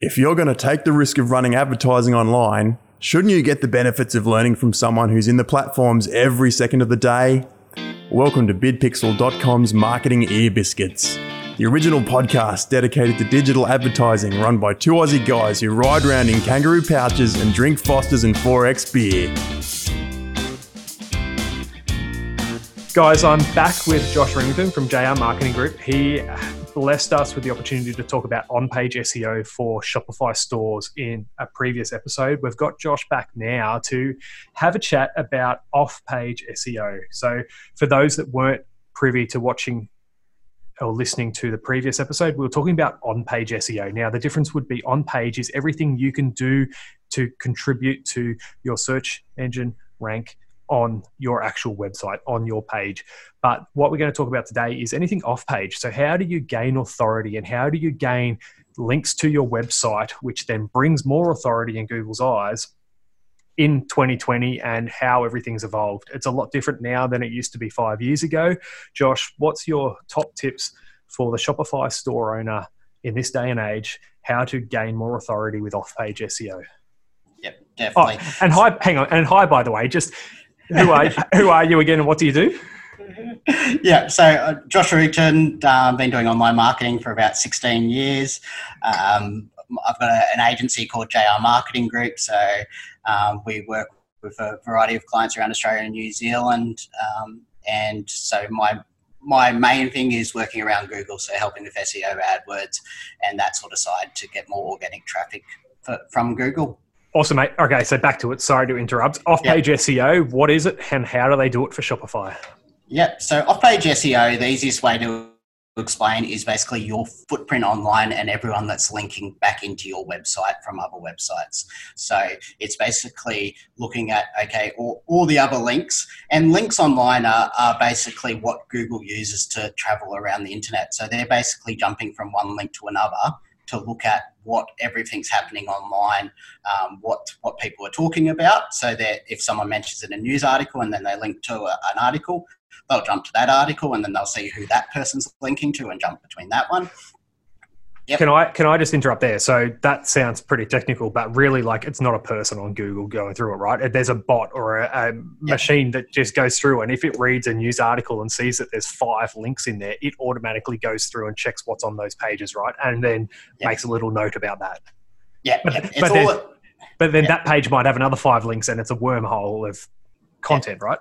If you're going to take the risk of running advertising online, shouldn't you get the benefits of learning from someone who's in the platforms every second of the day? Welcome to bidpixel.com's Marketing Ear Biscuits, the original podcast dedicated to digital advertising run by two Aussie guys who ride around in kangaroo pouches and drink Fosters and 4X beer. Guys, I'm back with Josh Rington from JR Marketing Group. He blessed us with the opportunity to talk about on page SEO for Shopify stores in a previous episode. We've got Josh back now to have a chat about off page SEO. So, for those that weren't privy to watching or listening to the previous episode, we were talking about on page SEO. Now, the difference would be on page is everything you can do to contribute to your search engine rank on your actual website, on your page. But what we're going to talk about today is anything off page. So, how do you gain authority and how do you gain links to your website, which then brings more authority in Google's eyes in 2020 and how everything's evolved? It's a lot different now than it used to be five years ago. Josh, what's your top tips for the Shopify store owner in this day and age? How to gain more authority with off page SEO? Yep, definitely. Oh, and hi, hang on, and hi, by the way, just who are who are you again, and what do you do? yeah, so uh, Josh Rington, um, been doing online marketing for about 16 years. Um, I've got a, an agency called JR Marketing Group, so um, we work with a variety of clients around Australia and New Zealand. Um, and so my my main thing is working around Google, so helping with SEO, AdWords, and that sort of side to get more organic traffic for, from Google. Awesome, mate. Okay, so back to it. Sorry to interrupt. Off page yep. SEO, what is it and how do they do it for Shopify? Yep. So off page SEO, the easiest way to explain is basically your footprint online and everyone that's linking back into your website from other websites. So it's basically looking at, okay, all, all the other links and links online are, are basically what Google uses to travel around the internet. So they're basically jumping from one link to another to look at what everything's happening online, um, what what people are talking about. So that if someone mentions in a news article and then they link to a, an article, they'll jump to that article and then they'll see who that person's linking to and jump between that one. Yep. Can I can I just interrupt there? So that sounds pretty technical, but really, like it's not a person on Google going through it, right? There's a bot or a, a yep. machine that just goes through, and if it reads a news article and sees that there's five links in there, it automatically goes through and checks what's on those pages, right? And then yep. makes a little note about that. Yeah, but, but, but then that page might have another five links, and it's a wormhole of content, right?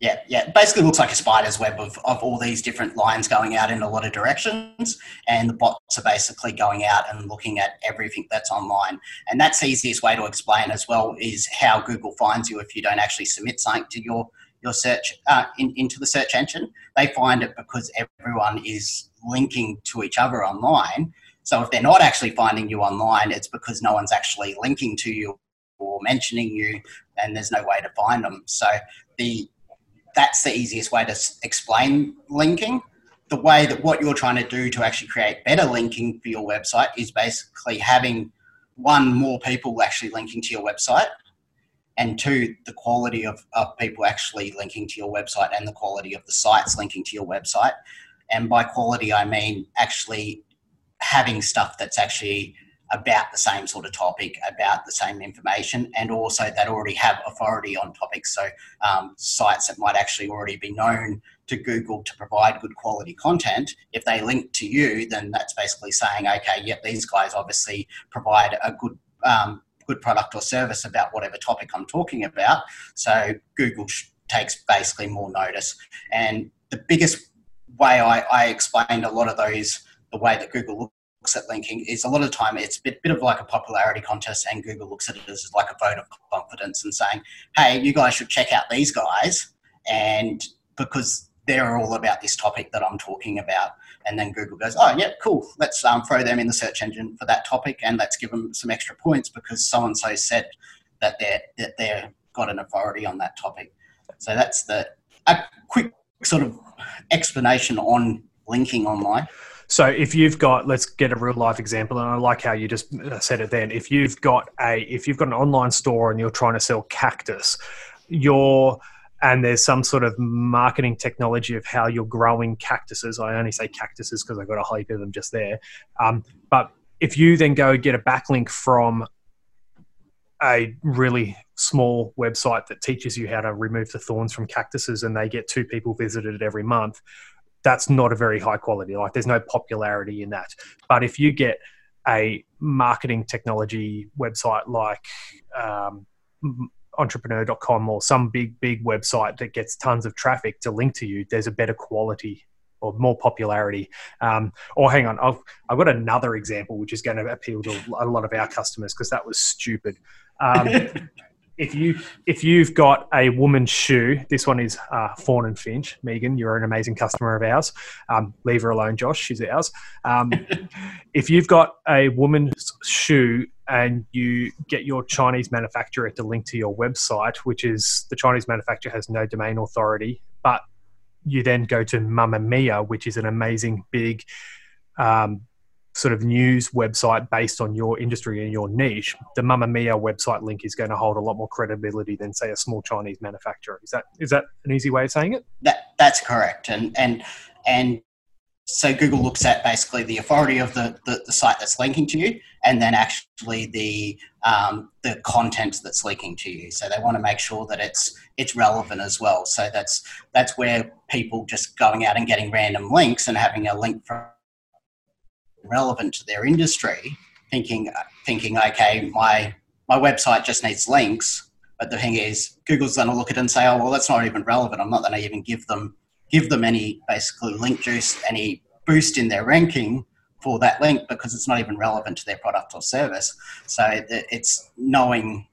Yeah, yeah. Basically looks like a spider's web of, of all these different lines going out in a lot of directions. And the bots are basically going out and looking at everything that's online. And that's the easiest way to explain as well is how Google finds you if you don't actually submit something to your your search uh, in, into the search engine. They find it because everyone is linking to each other online. So if they're not actually finding you online, it's because no one's actually linking to you or mentioning you, and there's no way to find them. So the that's the easiest way to explain linking. The way that what you're trying to do to actually create better linking for your website is basically having one, more people actually linking to your website, and two, the quality of, of people actually linking to your website and the quality of the sites linking to your website. And by quality, I mean actually having stuff that's actually about the same sort of topic, about the same information, and also that already have authority on topics. So, um, sites that might actually already be known to Google to provide good quality content, if they link to you, then that's basically saying, okay, yep, these guys obviously provide a good. Um, good product or service about whatever topic I'm talking about. So Google takes basically more notice. And the biggest way I, I explained a lot of those, the way that Google looks at linking is a lot of the time it's a bit, bit of like a popularity contest and Google looks at it as like a vote of confidence and saying, hey, you guys should check out these guys and because they're all about this topic that I'm talking about. And then Google goes, oh, yeah, cool. Let's um, throw them in the search engine for that topic and let's give them some extra points because so and so said that they're that they're got an authority on that topic. So that's the a quick sort of explanation on linking online. So if you've got, let's get a real life example, and I like how you just uh, said it. Then, if you've got a, if you've got an online store and you're trying to sell cactus, you're and there's some sort of marketing technology of how you're growing cactuses. I only say cactuses because I got a hype of them just there. Um, but if you then go get a backlink from a really small website that teaches you how to remove the thorns from cactuses and they get two people visited every month, that's not a very high quality. Like there's no popularity in that. But if you get a marketing technology website like um, entrepreneur.com or some big, big website that gets tons of traffic to link to you, there's a better quality or more popularity. Um, or hang on, I've, I've got another example which is going to appeal to a lot of our customers because that was stupid. Um, if you if you've got a woman's shoe, this one is uh, Fawn and Finch. Megan, you're an amazing customer of ours. Um, leave her alone, Josh. She's ours. Um, if you've got a woman's shoe and you get your Chinese manufacturer to link to your website, which is the Chinese manufacturer has no domain authority, but you then go to Mamamia, which is an amazing big um, sort of news website based on your industry and your niche, the Mamamia website link is going to hold a lot more credibility than say a small Chinese manufacturer. Is that is that an easy way of saying it? That that's correct. And and and so Google looks at basically the authority of the, the, the site that's linking to you, and then actually the um, the content that's linking to you. So they want to make sure that it's it's relevant as well. So that's that's where people just going out and getting random links and having a link from relevant to their industry, thinking thinking okay, my my website just needs links. But the thing is, Google's going to look at it and say, oh well, that's not even relevant. I'm not going to even give them give them any basically link juice, any boost in their ranking for that link because it's not even relevant to their product or service. So it's knowing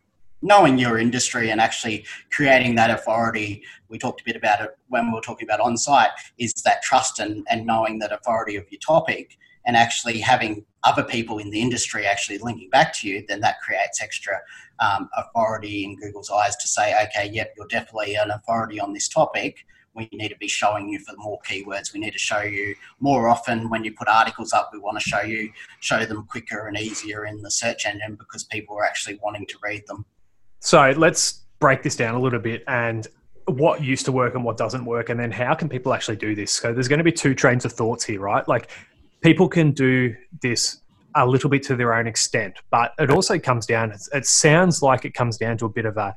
knowing your industry and actually creating that authority. We talked a bit about it when we were talking about on site. Is that trust and, and knowing that authority of your topic and actually having other people in the industry actually linking back to you, then that creates extra um, authority in Google's eyes to say, okay, yep, you're definitely an authority on this topic. We need to be showing you for more keywords. We need to show you more often when you put articles up. We want to show you show them quicker and easier in the search engine because people are actually wanting to read them. So let's break this down a little bit and what used to work and what doesn't work, and then how can people actually do this? So there's going to be two trains of thoughts here, right? Like people can do this a little bit to their own extent, but it also comes down. It sounds like it comes down to a bit of a,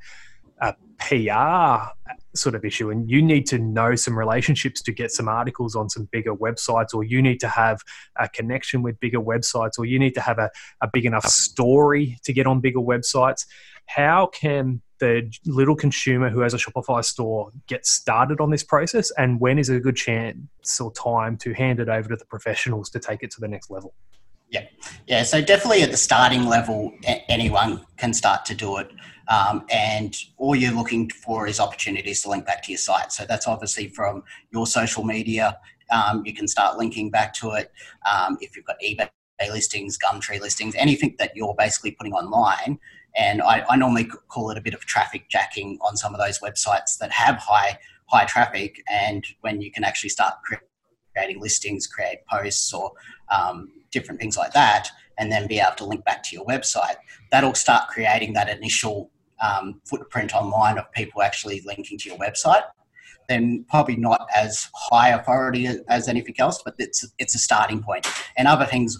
a PR sort of issue, and you need to know some relationships to get some articles on some bigger websites, or you need to have a connection with bigger websites, or you need to have a, a big enough story to get on bigger websites. How can the little consumer who has a Shopify store get started on this process? And when is a good chance or time to hand it over to the professionals to take it to the next level? Yeah, yeah. So definitely at the starting level, anyone can start to do it, um, and all you're looking for is opportunities to link back to your site. So that's obviously from your social media. Um, you can start linking back to it. Um, if you've got eBay listings, Gumtree listings, anything that you're basically putting online, and I, I, normally call it a bit of traffic jacking on some of those websites that have high high traffic. And when you can actually start creating listings, create posts, or um, different things like that, and then be able to link back to your website, that'll start creating that initial um, footprint online of people actually linking to your website. Then probably not as high authority as anything else, but it's it's a starting point. And other things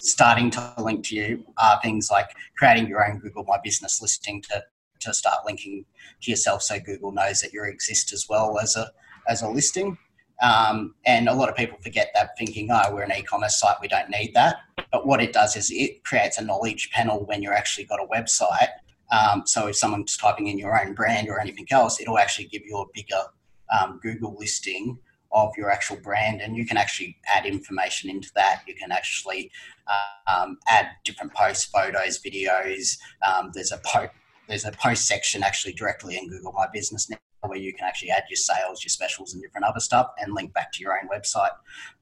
starting to link to you are things like creating your own Google My Business listing to, to start linking to yourself so Google knows that you exist as well as a, as a listing. Um, and a lot of people forget that thinking, oh, we're an e-commerce site, we don't need that. But what it does is it creates a knowledge panel when you're actually got a website. Um, so if someone's typing in your own brand or anything else, it'll actually give you a bigger um, Google listing of your actual brand and you can actually add information into that. You can actually um, add different posts photos videos. Um, there's a post there's a post section actually directly in google my business now where you can actually add your sales your specials and different other stuff and link back to your own website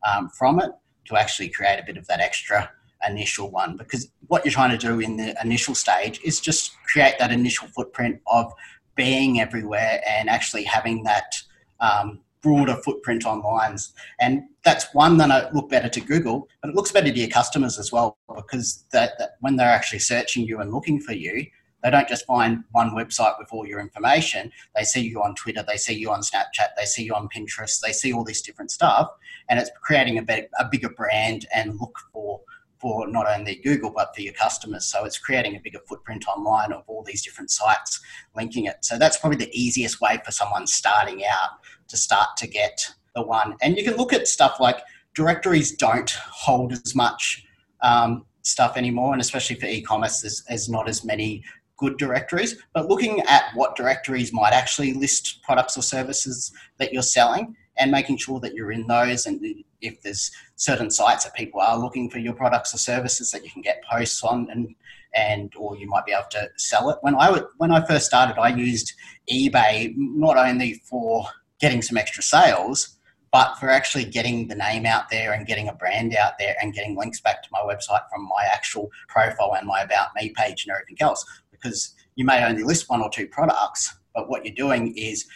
um, from it to actually create a bit of that extra initial one because what you're trying to do in the initial stage is just create that initial footprint of being everywhere and actually having that um, broader footprint online. And that's one that look better to Google, but it looks better to your customers as well because that, that when they're actually searching you and looking for you, they don't just find one website with all your information. They see you on Twitter, they see you on Snapchat, they see you on Pinterest, they see all this different stuff, and it's creating a, bit, a bigger brand and look for for not only Google but for your customers. So it's creating a bigger footprint online of all these different sites linking it. So that's probably the easiest way for someone starting out to start to get the one. And you can look at stuff like directories don't hold as much um, stuff anymore, and especially for e-commerce, there's, there's not as many good directories. But looking at what directories might actually list products or services that you're selling and making sure that you're in those and if there's certain sites that people are looking for your products or services that you can get posts on and and or you might be able to sell it. When i would, when i first started i used ebay not only for getting some extra sales but for actually getting the name out there and getting a brand out there and getting links back to my website from my actual profile and my about me page and everything else. Because you may only list one or two products but what you're doing is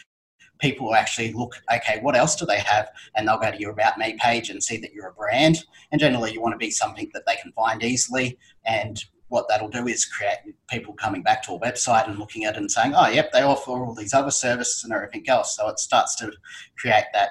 people actually look, okay, what else do they have? And they'll go to your About Me page and see that you're a brand. And generally, you want to be something that they can find easily. And what that'll do is create people coming back to a website and looking at it and saying, oh, yep, they offer all these other services and everything else. So it starts to create that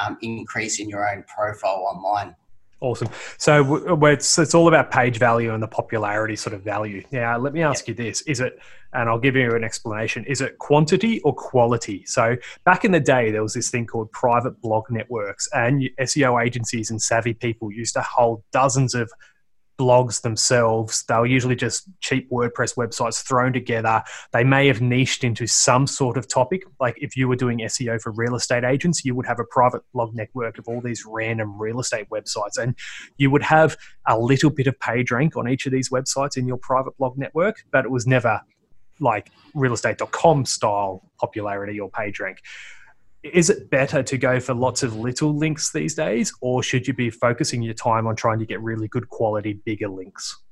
um, increase in your own profile online. Awesome. So it's, it's all about page value and the popularity sort of value. Now, let me ask you this: Is it, and I'll give you an explanation. Is it quantity or quality? So back in the day, there was this thing called private blog networks, and SEO agencies and savvy people used to hold dozens of blogs themselves. They were usually just cheap WordPress websites thrown together. They may have niched into some sort of topic. Like if you were doing SEO for real estate agents, you would have a private blog network of all these random real estate websites. And you would have a little bit of page rank on each of these websites in your private blog network, but it was never like realestate.com style popularity or page rank is it better to go for lots of little links these days, or should you be focusing your time on trying to get really good quality, bigger links?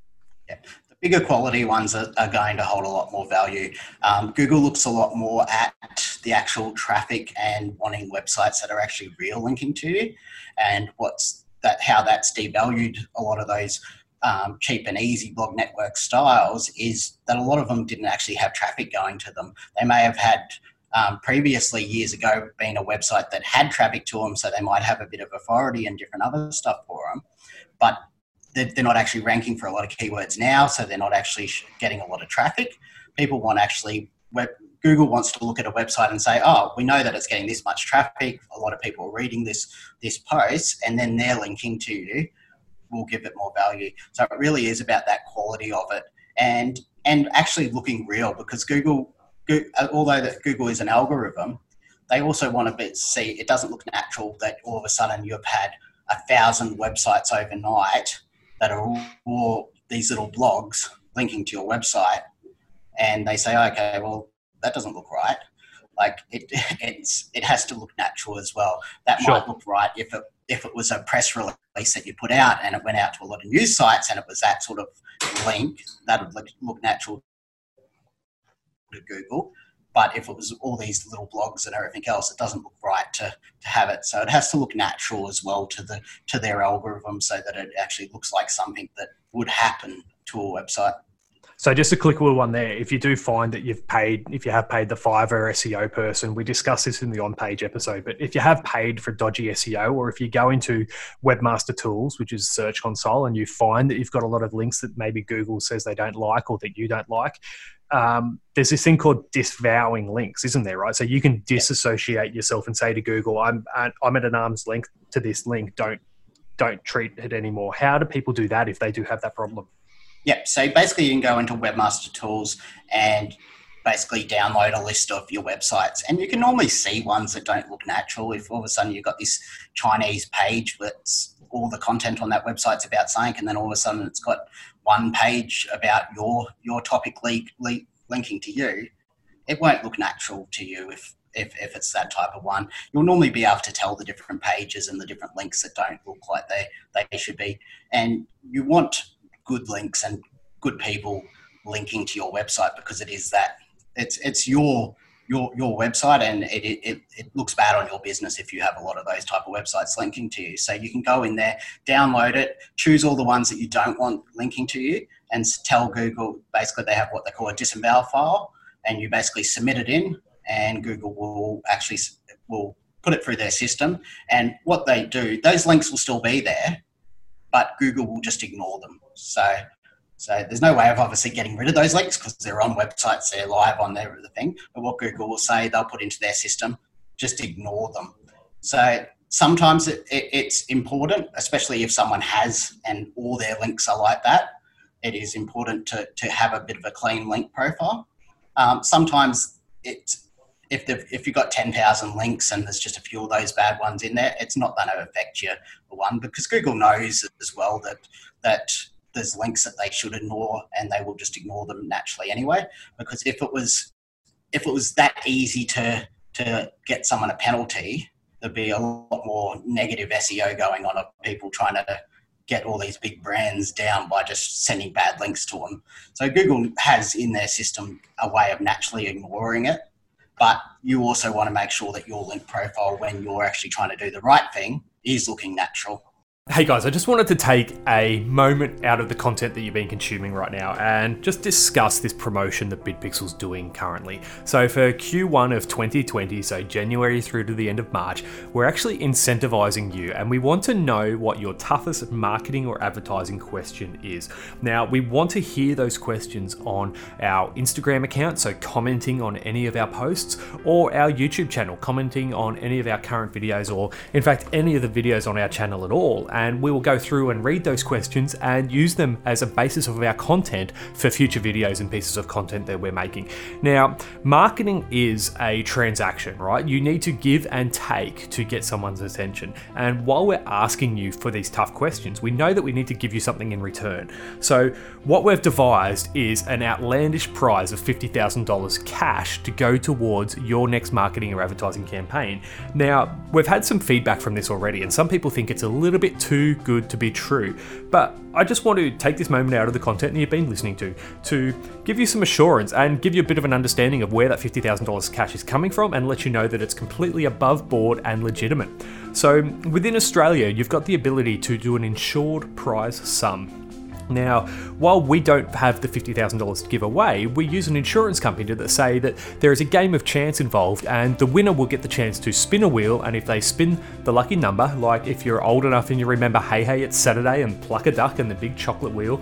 Yeah. The bigger quality ones are, are going to hold a lot more value. Um, Google looks a lot more at the actual traffic and wanting websites that are actually real linking to you, and what's that how that's devalued a lot of those um, cheap and easy blog network styles is that a lot of them didn't actually have traffic going to them. They may have had um, previously years ago been a website that had traffic to them, so they might have a bit of authority and different other stuff for them, but they're not actually ranking for a lot of keywords now, so they're not actually getting a lot of traffic. People want actually Google wants to look at a website and say, "Oh, we know that it's getting this much traffic. A lot of people are reading this this post, and then they're linking to you. Will give it more value." So it really is about that quality of it, and and actually looking real because Google uh, although that Google is an algorithm, they also want to be, see it doesn't look natural that all of a sudden you've had a thousand websites overnight that are all, all these little blogs linking to your website, and they say, okay, well that doesn't look right. Like it, it's it has to look natural as well. That sure. might look right if it if it was a press release that you put out and it went out to a lot of news sites and it was that sort of link, that would look, look natural to Google. But if it was all these little blogs and everything else, it doesn't look right to, to have it. So it has to look natural as well to the to their algorithm, so that it actually looks like something that would happen to a website. So just a clickable one there. If you do find that you've paid, if you have paid the Fiverr SEO person, we discussed this in the on-page episode. But if you have paid for dodgy SEO, or if you go into Webmaster Tools, which is Search Console, and you find that you've got a lot of links that maybe Google says they don't like or that you don't like, um, there's this thing called disavowing links, isn't there? Right. So you can disassociate yourself and say to Google, "I'm I'm at an arm's length to this link. Don't don't treat it anymore." How do people do that if they do have that problem? Yep. So basically, you can go into Webmaster Tools and basically download a list of your websites, and you can normally see ones that don't look natural. If all of a sudden you've got this Chinese page that's all the content on that website's about something, and then all of a sudden it's got one page about your your topic leak, leak, linking to you, it won't look natural to you if, if if it's that type of one. You'll normally be able to tell the different pages and the different links that don't look like they they should be, and you want good links and good people linking to your website because it is that it's it's your your your website and it, it, it looks bad on your business if you have a lot of those type of websites linking to you so you can go in there download it choose all the ones that you don't want linking to you and tell google basically they have what they call a disavow file and you basically submit it in and google will actually will put it through their system and what they do those links will still be there but Google will just ignore them. So, so there's no way of obviously getting rid of those links because they're on websites, they're live on their the thing. But what Google will say, they'll put into their system, just ignore them. So sometimes it, it, it's important, especially if someone has and all their links are like that. It is important to, to have a bit of a clean link profile. Um, sometimes it, if if you've got ten thousand links and there's just a few of those bad ones in there, it's not going to affect you one because Google knows as well that that there's links that they should ignore and they will just ignore them naturally anyway. Because if it was if it was that easy to to get someone a penalty, there'd be a lot more negative SEO going on of people trying to get all these big brands down by just sending bad links to them. So Google has in their system a way of naturally ignoring it, but you also want to make sure that your link profile when you're actually trying to do the right thing is looking natural. Hey guys, I just wanted to take a moment out of the content that you've been consuming right now and just discuss this promotion that BidPixel's doing currently. So, for Q1 of 2020, so January through to the end of March, we're actually incentivizing you and we want to know what your toughest marketing or advertising question is. Now, we want to hear those questions on our Instagram account, so commenting on any of our posts, or our YouTube channel, commenting on any of our current videos, or in fact, any of the videos on our channel at all and we will go through and read those questions and use them as a basis of our content for future videos and pieces of content that we're making. Now, marketing is a transaction, right? You need to give and take to get someone's attention. And while we're asking you for these tough questions, we know that we need to give you something in return. So, what we've devised is an outlandish prize of $50,000 cash to go towards your next marketing or advertising campaign. Now, we've had some feedback from this already, and some people think it's a little bit too good to be true. But I just want to take this moment out of the content that you've been listening to to give you some assurance and give you a bit of an understanding of where that $50,000 cash is coming from and let you know that it's completely above board and legitimate. So, within Australia, you've got the ability to do an insured prize sum. Now, while we don't have the $50,000 to give away, we use an insurance company to say that there is a game of chance involved and the winner will get the chance to spin a wheel and if they spin the lucky number, like if you're old enough and you remember Hey Hey It's Saturday and Pluck a Duck and the big chocolate wheel,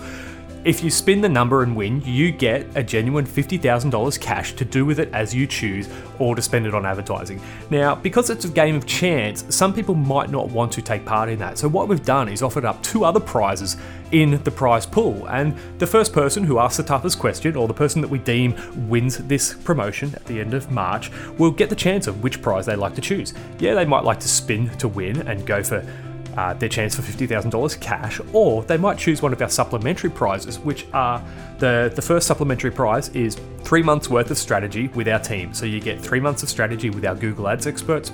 if you spin the number and win, you get a genuine $50,000 cash to do with it as you choose or to spend it on advertising. Now, because it's a game of chance, some people might not want to take part in that. So, what we've done is offered up two other prizes in the prize pool. And the first person who asks the toughest question, or the person that we deem wins this promotion at the end of March, will get the chance of which prize they like to choose. Yeah, they might like to spin to win and go for uh, their chance for $50,000 cash, or they might choose one of our supplementary prizes, which are the, the first supplementary prize is three months worth of strategy with our team. So you get three months of strategy with our Google Ads experts,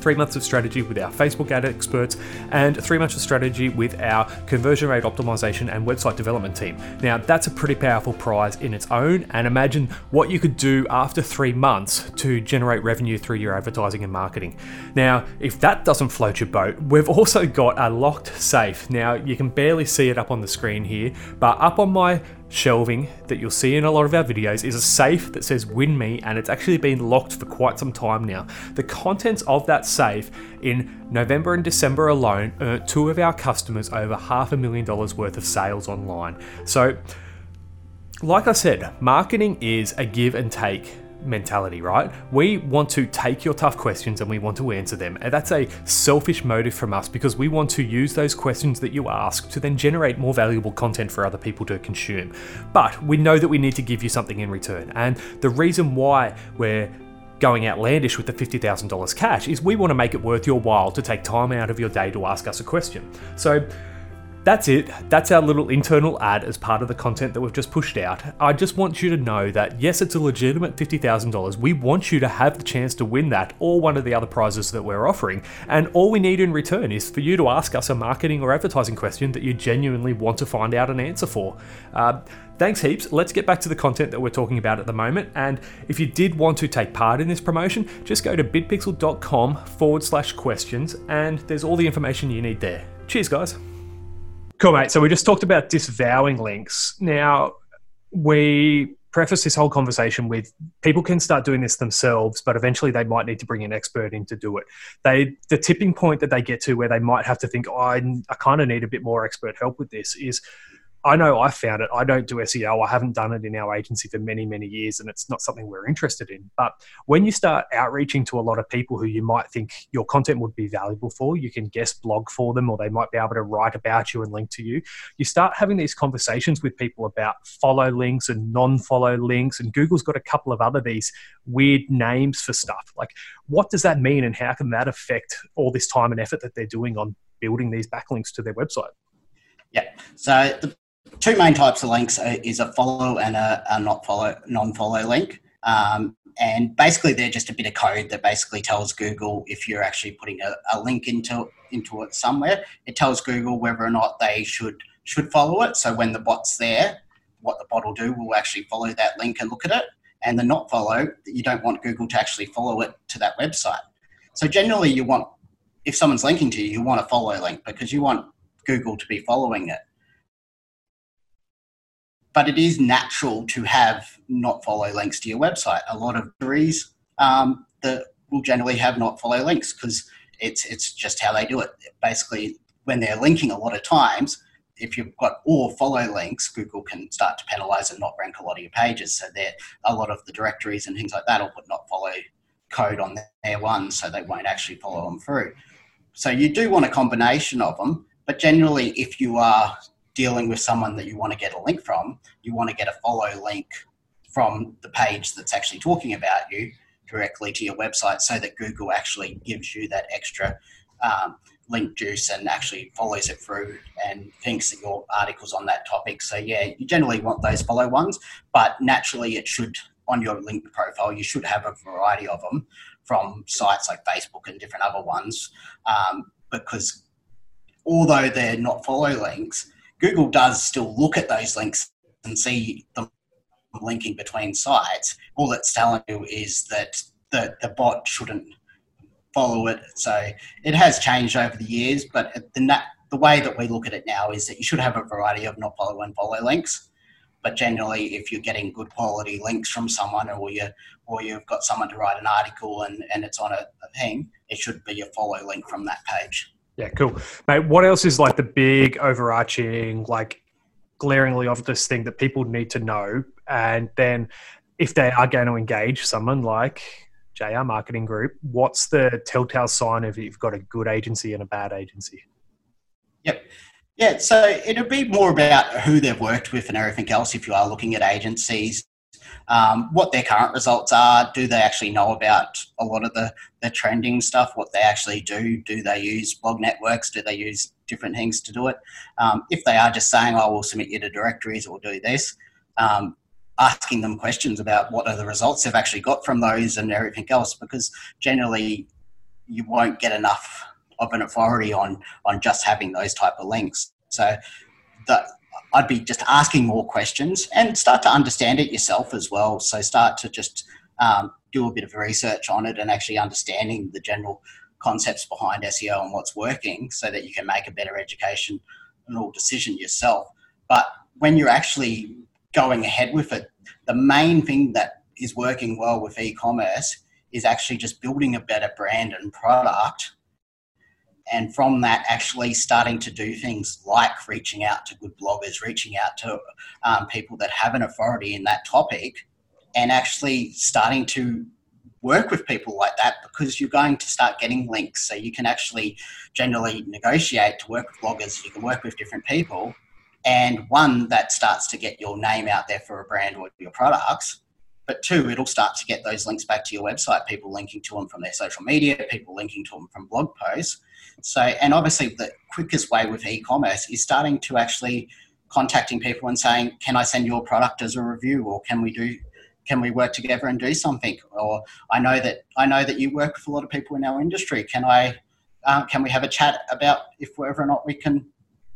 three months of strategy with our Facebook ad experts, and three months of strategy with our conversion rate optimization and website development team. Now, that's a pretty powerful prize in its own, and imagine what you could do after three months to generate revenue through your advertising and marketing. Now, if that doesn't float your boat, we've also got a locked safe. Now, you can barely see it up on the screen here, but up on my shelving that you'll see in a lot of our videos is a safe that says win me and it's actually been locked for quite some time now. The contents of that safe in November and December alone earned two of our customers over half a million dollars worth of sales online. So like I said, marketing is a give and take mentality, right? We want to take your tough questions and we want to answer them. And that's a selfish motive from us because we want to use those questions that you ask to then generate more valuable content for other people to consume. But we know that we need to give you something in return. And the reason why we're going outlandish with the $50,000 cash is we want to make it worth your while to take time out of your day to ask us a question. So that's it. That's our little internal ad as part of the content that we've just pushed out. I just want you to know that yes, it's a legitimate $50,000. We want you to have the chance to win that or one of the other prizes that we're offering. And all we need in return is for you to ask us a marketing or advertising question that you genuinely want to find out an answer for. Uh, Thanks heaps. Let's get back to the content that we're talking about at the moment. And if you did want to take part in this promotion, just go to bidpixel.com forward slash questions and there's all the information you need there. Cheers, guys. Cool, mate. So we just talked about disavowing links. Now, we preface this whole conversation with people can start doing this themselves, but eventually they might need to bring an expert in to do it. They the tipping point that they get to where they might have to think, oh, I, I kind of need a bit more expert help with this is I know I found it. I don't do SEO. I haven't done it in our agency for many, many years, and it's not something we're interested in. But when you start outreaching to a lot of people who you might think your content would be valuable for, you can guest blog for them, or they might be able to write about you and link to you. You start having these conversations with people about follow links and non follow links, and Google's got a couple of other these weird names for stuff. Like, what does that mean, and how can that affect all this time and effort that they're doing on building these backlinks to their website? Yeah. So the two main types of links is a follow and a, a not follow non-follow link. Um, and basically they're just a bit of code that basically tells google if you're actually putting a, a, link into into it somewhere it tells google whether or not they should should follow it. So when the bot's there what the bot will do will actually follow that link and look at it. And the not follow you don't want google to actually follow it to that website. So generally you want if someone's linking to you you want a follow link because you want google to be following it but it is natural to have not follow links to your website. A lot of directories um, that will generally have not follow links because it's it's just how they do it. Basically, when they're linking a lot of times, if you've got all follow links, Google can start to penalize and not rank a lot of your pages. So there, a lot of the directories and things like that will put not follow code on their ones, so they won't actually follow them through. So you do want a combination of them, but generally, if you are dealing with someone that you want to get a link from, you want to get a follow link from the page that's actually talking about you directly to your website so that Google actually gives you that extra um, link juice and actually follows it through and thinks that your article's on that topic. So, yeah, you generally want those follow ones, but naturally, it should, on your link profile, you should have a variety of them from sites like Facebook and different other ones um, because although they're not follow links, Google does still look at those links and see them linking between sites. All it's telling you is that the, the bot shouldn't follow it. So it has changed over the years, but the, the way that we look at it now is that you should have a variety of not follow and follow links. But generally, if you're getting good quality links from someone, or you or you've got someone to write an article and, and it's on a, a thing, it should be a follow link from that page. Yeah, cool. Mate, what else is like the big overarching, like glaringly obvious thing that people need to know? And then if they are going to engage someone like JR Marketing Group, what's the telltale sign of you've got a good agency and a bad agency? Yep. Yeah, so it'll be more about who they've worked with and everything else if you are looking at agencies um, what their current results are. Do they actually know about a lot of the, the trending stuff? What they actually do? Do they use blog networks? Do they use different things to do it? Um, if they are just saying, "Oh, we'll submit you to directories or do this," um, asking them questions about what are the results they've actually got from those and everything else, because generally you won't get enough of an authority on on just having those type of links. So the I'd be just asking more questions and start to understand it yourself as well. So start to just um, do a bit of research on it and actually understanding the general concepts behind SEO and what's working so that you can make a better education and decision yourself. But when you're actually going ahead with it, the main thing that is working well with e-commerce is actually just building a better brand and product and from that actually starting to do things like reaching out to good bloggers reaching out to um, people that have an authority in that topic and actually starting to work with people like that because you're going to start getting links so you can actually generally negotiate to work with bloggers you can work with different people and one that starts to get your name out there for a brand or your products but two, it'll start to get those links back to your website, people linking to them from their social media, people linking to them from blog posts. So, and obviously, the quickest way with e commerce is starting to actually contacting people and saying, Can I send your product as a review? Or can we do can we work together and do something or i know that i know that you work with a lot of people in our industry can i uh, can we have a chat about if whether or not we can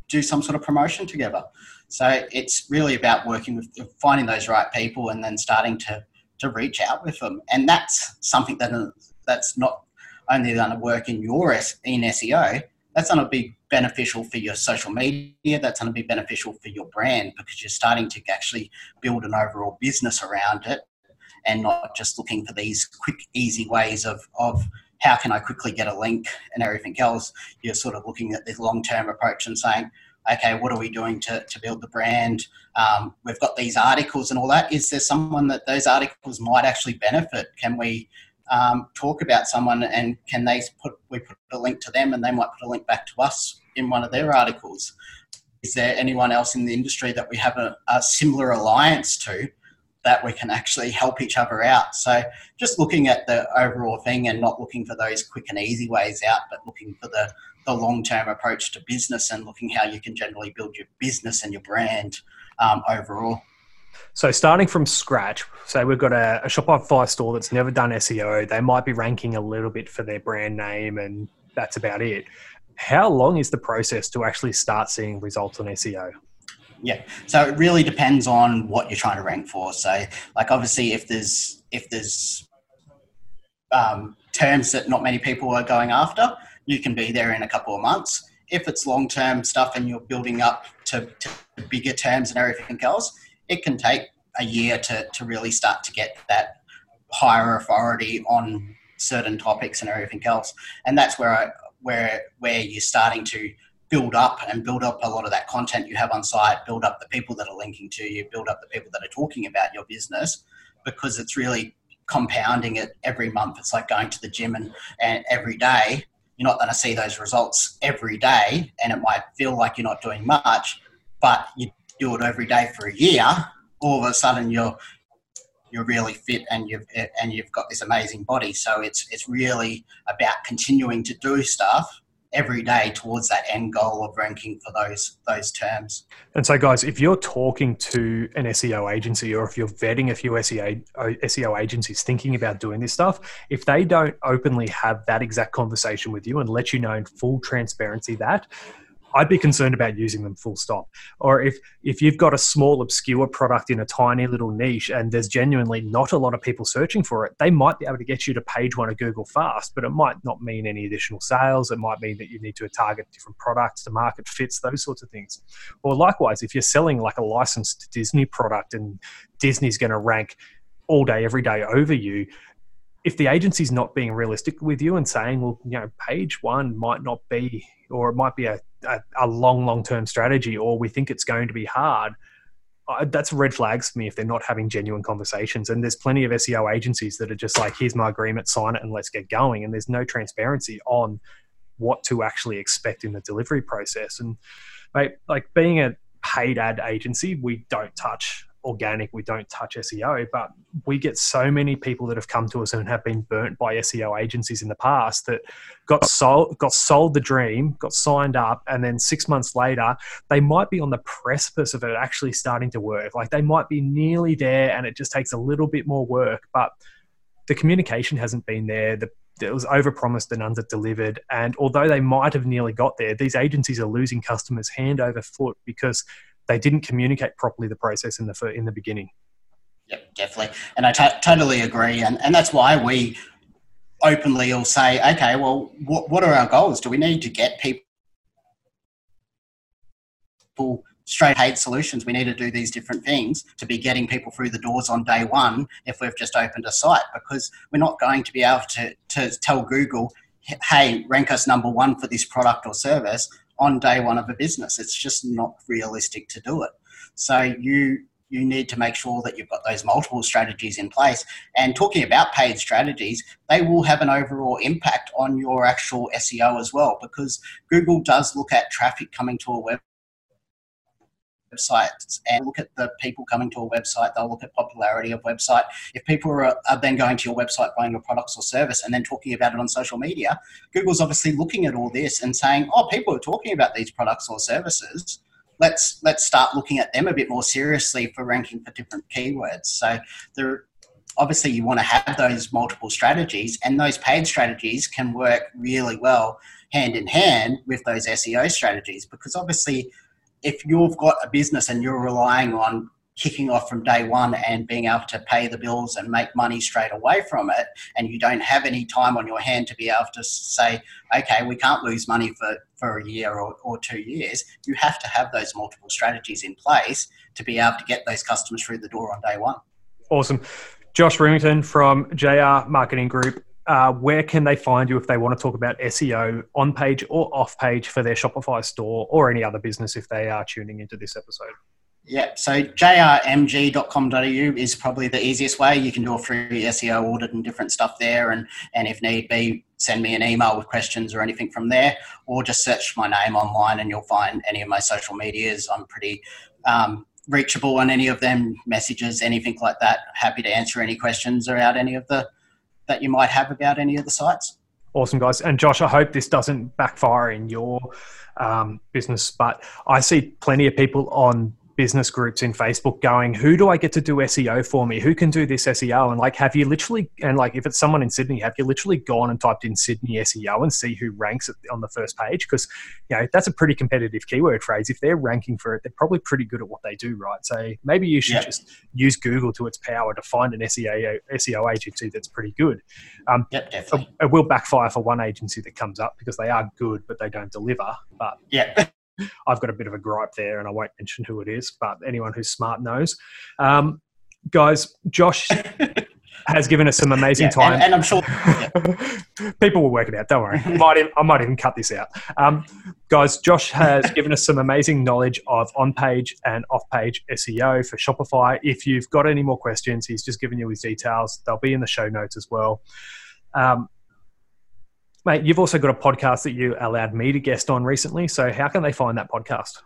do some sort of promotion together so it's really about working with finding those right people and then starting to to reach out with them. And that's something that that's not only to work in your in SEO, that's going to be beneficial for your social media. That's going to be beneficial for your brand because you're starting to actually build an overall business around it and not just looking for these quick, easy ways of, of how can I quickly get a link and everything else. You're sort of looking at this long term approach and saying, okay, what are we doing to, to build the brand? Um, we've got these articles and all that. Is there someone that those articles might actually benefit? Can we um, talk about someone and can they put we put a link to them and they might put a link back to us in one of their articles? Is there anyone else in the industry that we have a, a similar alliance to that we can actually help each other out? So just looking at the overall thing and not looking for those quick and easy ways out, but looking for the the long term approach to business and looking how you can generally build your business and your brand um, overall. So starting from scratch, say we've got a, a Shopify store that's never done SEO. They might be ranking a little bit for their brand name, and that's about it. How long is the process to actually start seeing results on SEO? Yeah, so it really depends on what you're trying to rank for. So, like obviously, if there's if there's um, terms that not many people are going after, you can be there in a couple of months. If it's long term stuff and you're building up to, to bigger terms and everything else, it can take a year to, to really start to get that higher authority on certain topics and everything else. And that's where I, where where you're starting to build up and build up a lot of that content you have on site, build up the people that are linking to you, build up the people that are talking about your business, because it's really compounding it every month. It's like going to the gym and, and every day. You're not going to see those results every day, and it might feel like you're not doing much, but you do it every day for a year, all of a sudden you're you're really fit and you've and you've got this amazing body. So it's it's really about continuing to do stuff every day towards that end goal of ranking for those those terms. And so, guys, if you're talking to an SEO agency or if you're vetting a few SEO SEO agencies thinking about doing this stuff, if they don't openly have that exact conversation with you and let you know in full transparency that I'd be concerned about using them full stop. Or if if you've got a small obscure product in a tiny little niche and there's genuinely not a lot of people searching for it, they might be able to get you to page one of Google fast, but it might not mean any additional sales. It might mean that you need to target different products to market fits, those sorts of things. Or likewise, if you're selling like a licensed Disney product and Disney's going to rank all day, every day over you, if the agency's not being realistic with you and saying, well, you know, page one might not be, or it might be a, a, a long, long term strategy, or we think it's going to be hard, that's red flags for me if they're not having genuine conversations. And there's plenty of SEO agencies that are just like, here's my agreement, sign it, and let's get going. And there's no transparency on what to actually expect in the delivery process. And mate, like being a paid ad agency, we don't touch organic, we don't touch SEO, but we get so many people that have come to us and have been burnt by SEO agencies in the past that got sold, got sold the dream, got signed up, and then six months later, they might be on the precipice of it actually starting to work. Like they might be nearly there, and it just takes a little bit more work, but the communication hasn't been there. The it was overpromised and underdelivered. And although they might have nearly got there, these agencies are losing customers hand over foot because they didn't communicate properly the process in the in the beginning. Yep, definitely, and I t- totally agree, and and that's why we openly will say, okay, well, what what are our goals? Do we need to get people straight paid solutions? We need to do these different things to be getting people through the doors on day one if we've just opened a site, because we're not going to be able to to tell Google, hey, rank us number one for this product or service on day one of a business. It's just not realistic to do it. So you you need to make sure that you've got those multiple strategies in place. And talking about paid strategies, they will have an overall impact on your actual SEO as well, because Google does look at traffic coming to a web websites and look at the people coming to a website. They'll look at popularity of website. If people are, are, then going to your website buying your products or service and then talking about it on social media, Google's obviously looking at all this and saying, "Oh, people are talking about these products or services. Let's let's start looking at them a bit more seriously for ranking for different keywords." So there. Obviously, you want to have those multiple strategies, and those paid strategies can work really well hand in hand with those SEO strategies because obviously if you've got a business and you're relying on kicking off from day one and being able to pay the bills and make money straight away from it, and you don't have any time on your hand to be able to say, okay, we can't lose money for, for a year or, or two years, you have to have those multiple strategies in place to be able to get those customers through the door on day one. Awesome. Josh Remington from JR Marketing Group. Uh, where can they find you if they want to talk about SEO on page or off page for their Shopify store or any other business if they are tuning into this episode? Yeah, so jrmg.com.au is probably the easiest way. You can do a free SEO audit and different stuff there, and, and if need be, send me an email with questions or anything from there, or just search my name online and you'll find any of my social medias. I'm pretty um, reachable on any of them, messages, anything like that. Happy to answer any questions about any of the that you might have about any of the sites. Awesome, guys. And Josh, I hope this doesn't backfire in your um, business, but I see plenty of people on business groups in Facebook going, who do I get to do SEO for me? Who can do this SEO? And like, have you literally, and like, if it's someone in Sydney, have you literally gone and typed in Sydney SEO and see who ranks on the first page? Because, you know, that's a pretty competitive keyword phrase. If they're ranking for it, they're probably pretty good at what they do, right? So maybe you should yeah. just use Google to its power to find an SEO, SEO agency that's pretty good. Um, yep, definitely. It, it will backfire for one agency that comes up because they are good, but they don't deliver. But yeah. I've got a bit of a gripe there, and I won't mention who it is, but anyone who's smart knows. Um, guys, Josh has given us some amazing yeah, time, and, and I'm sure yeah. people will work it out. Don't worry, I might, even, I might even cut this out. Um, guys, Josh has given us some amazing knowledge of on-page and off-page SEO for Shopify. If you've got any more questions, he's just given you his details. They'll be in the show notes as well. Um, Mate, you've also got a podcast that you allowed me to guest on recently. So, how can they find that podcast?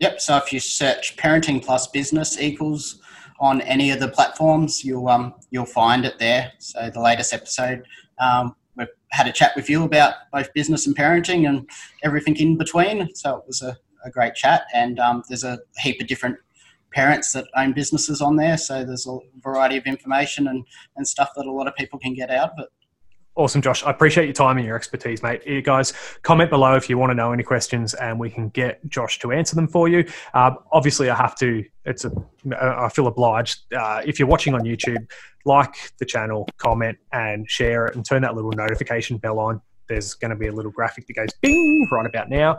Yep. So, if you search "parenting plus business equals" on any of the platforms, you'll um, you'll find it there. So, the latest episode, um, we've had a chat with you about both business and parenting and everything in between. So, it was a, a great chat, and um, there's a heap of different parents that own businesses on there. So, there's a variety of information and, and stuff that a lot of people can get out of it. Awesome, Josh. I appreciate your time and your expertise, mate. You guys, comment below if you want to know any questions, and we can get Josh to answer them for you. Uh, obviously, I have to. It's a. I feel obliged. Uh, if you're watching on YouTube, like the channel, comment, and share it, and turn that little notification bell on. There's going to be a little graphic that goes bing right about now.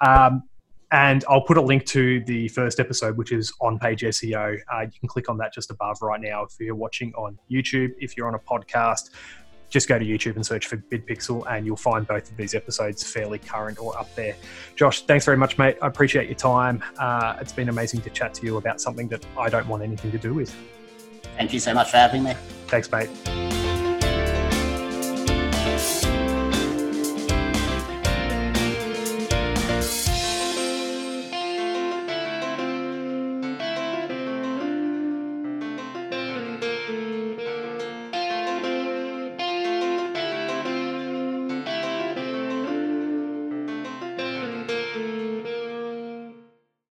Um, and I'll put a link to the first episode, which is on page SEO. Uh, you can click on that just above right now if you're watching on YouTube. If you're on a podcast, just go to YouTube and search for BidPixel, and you'll find both of these episodes fairly current or up there. Josh, thanks very much, mate. I appreciate your time. Uh, it's been amazing to chat to you about something that I don't want anything to do with. Thank you so much for having me. Thanks, mate.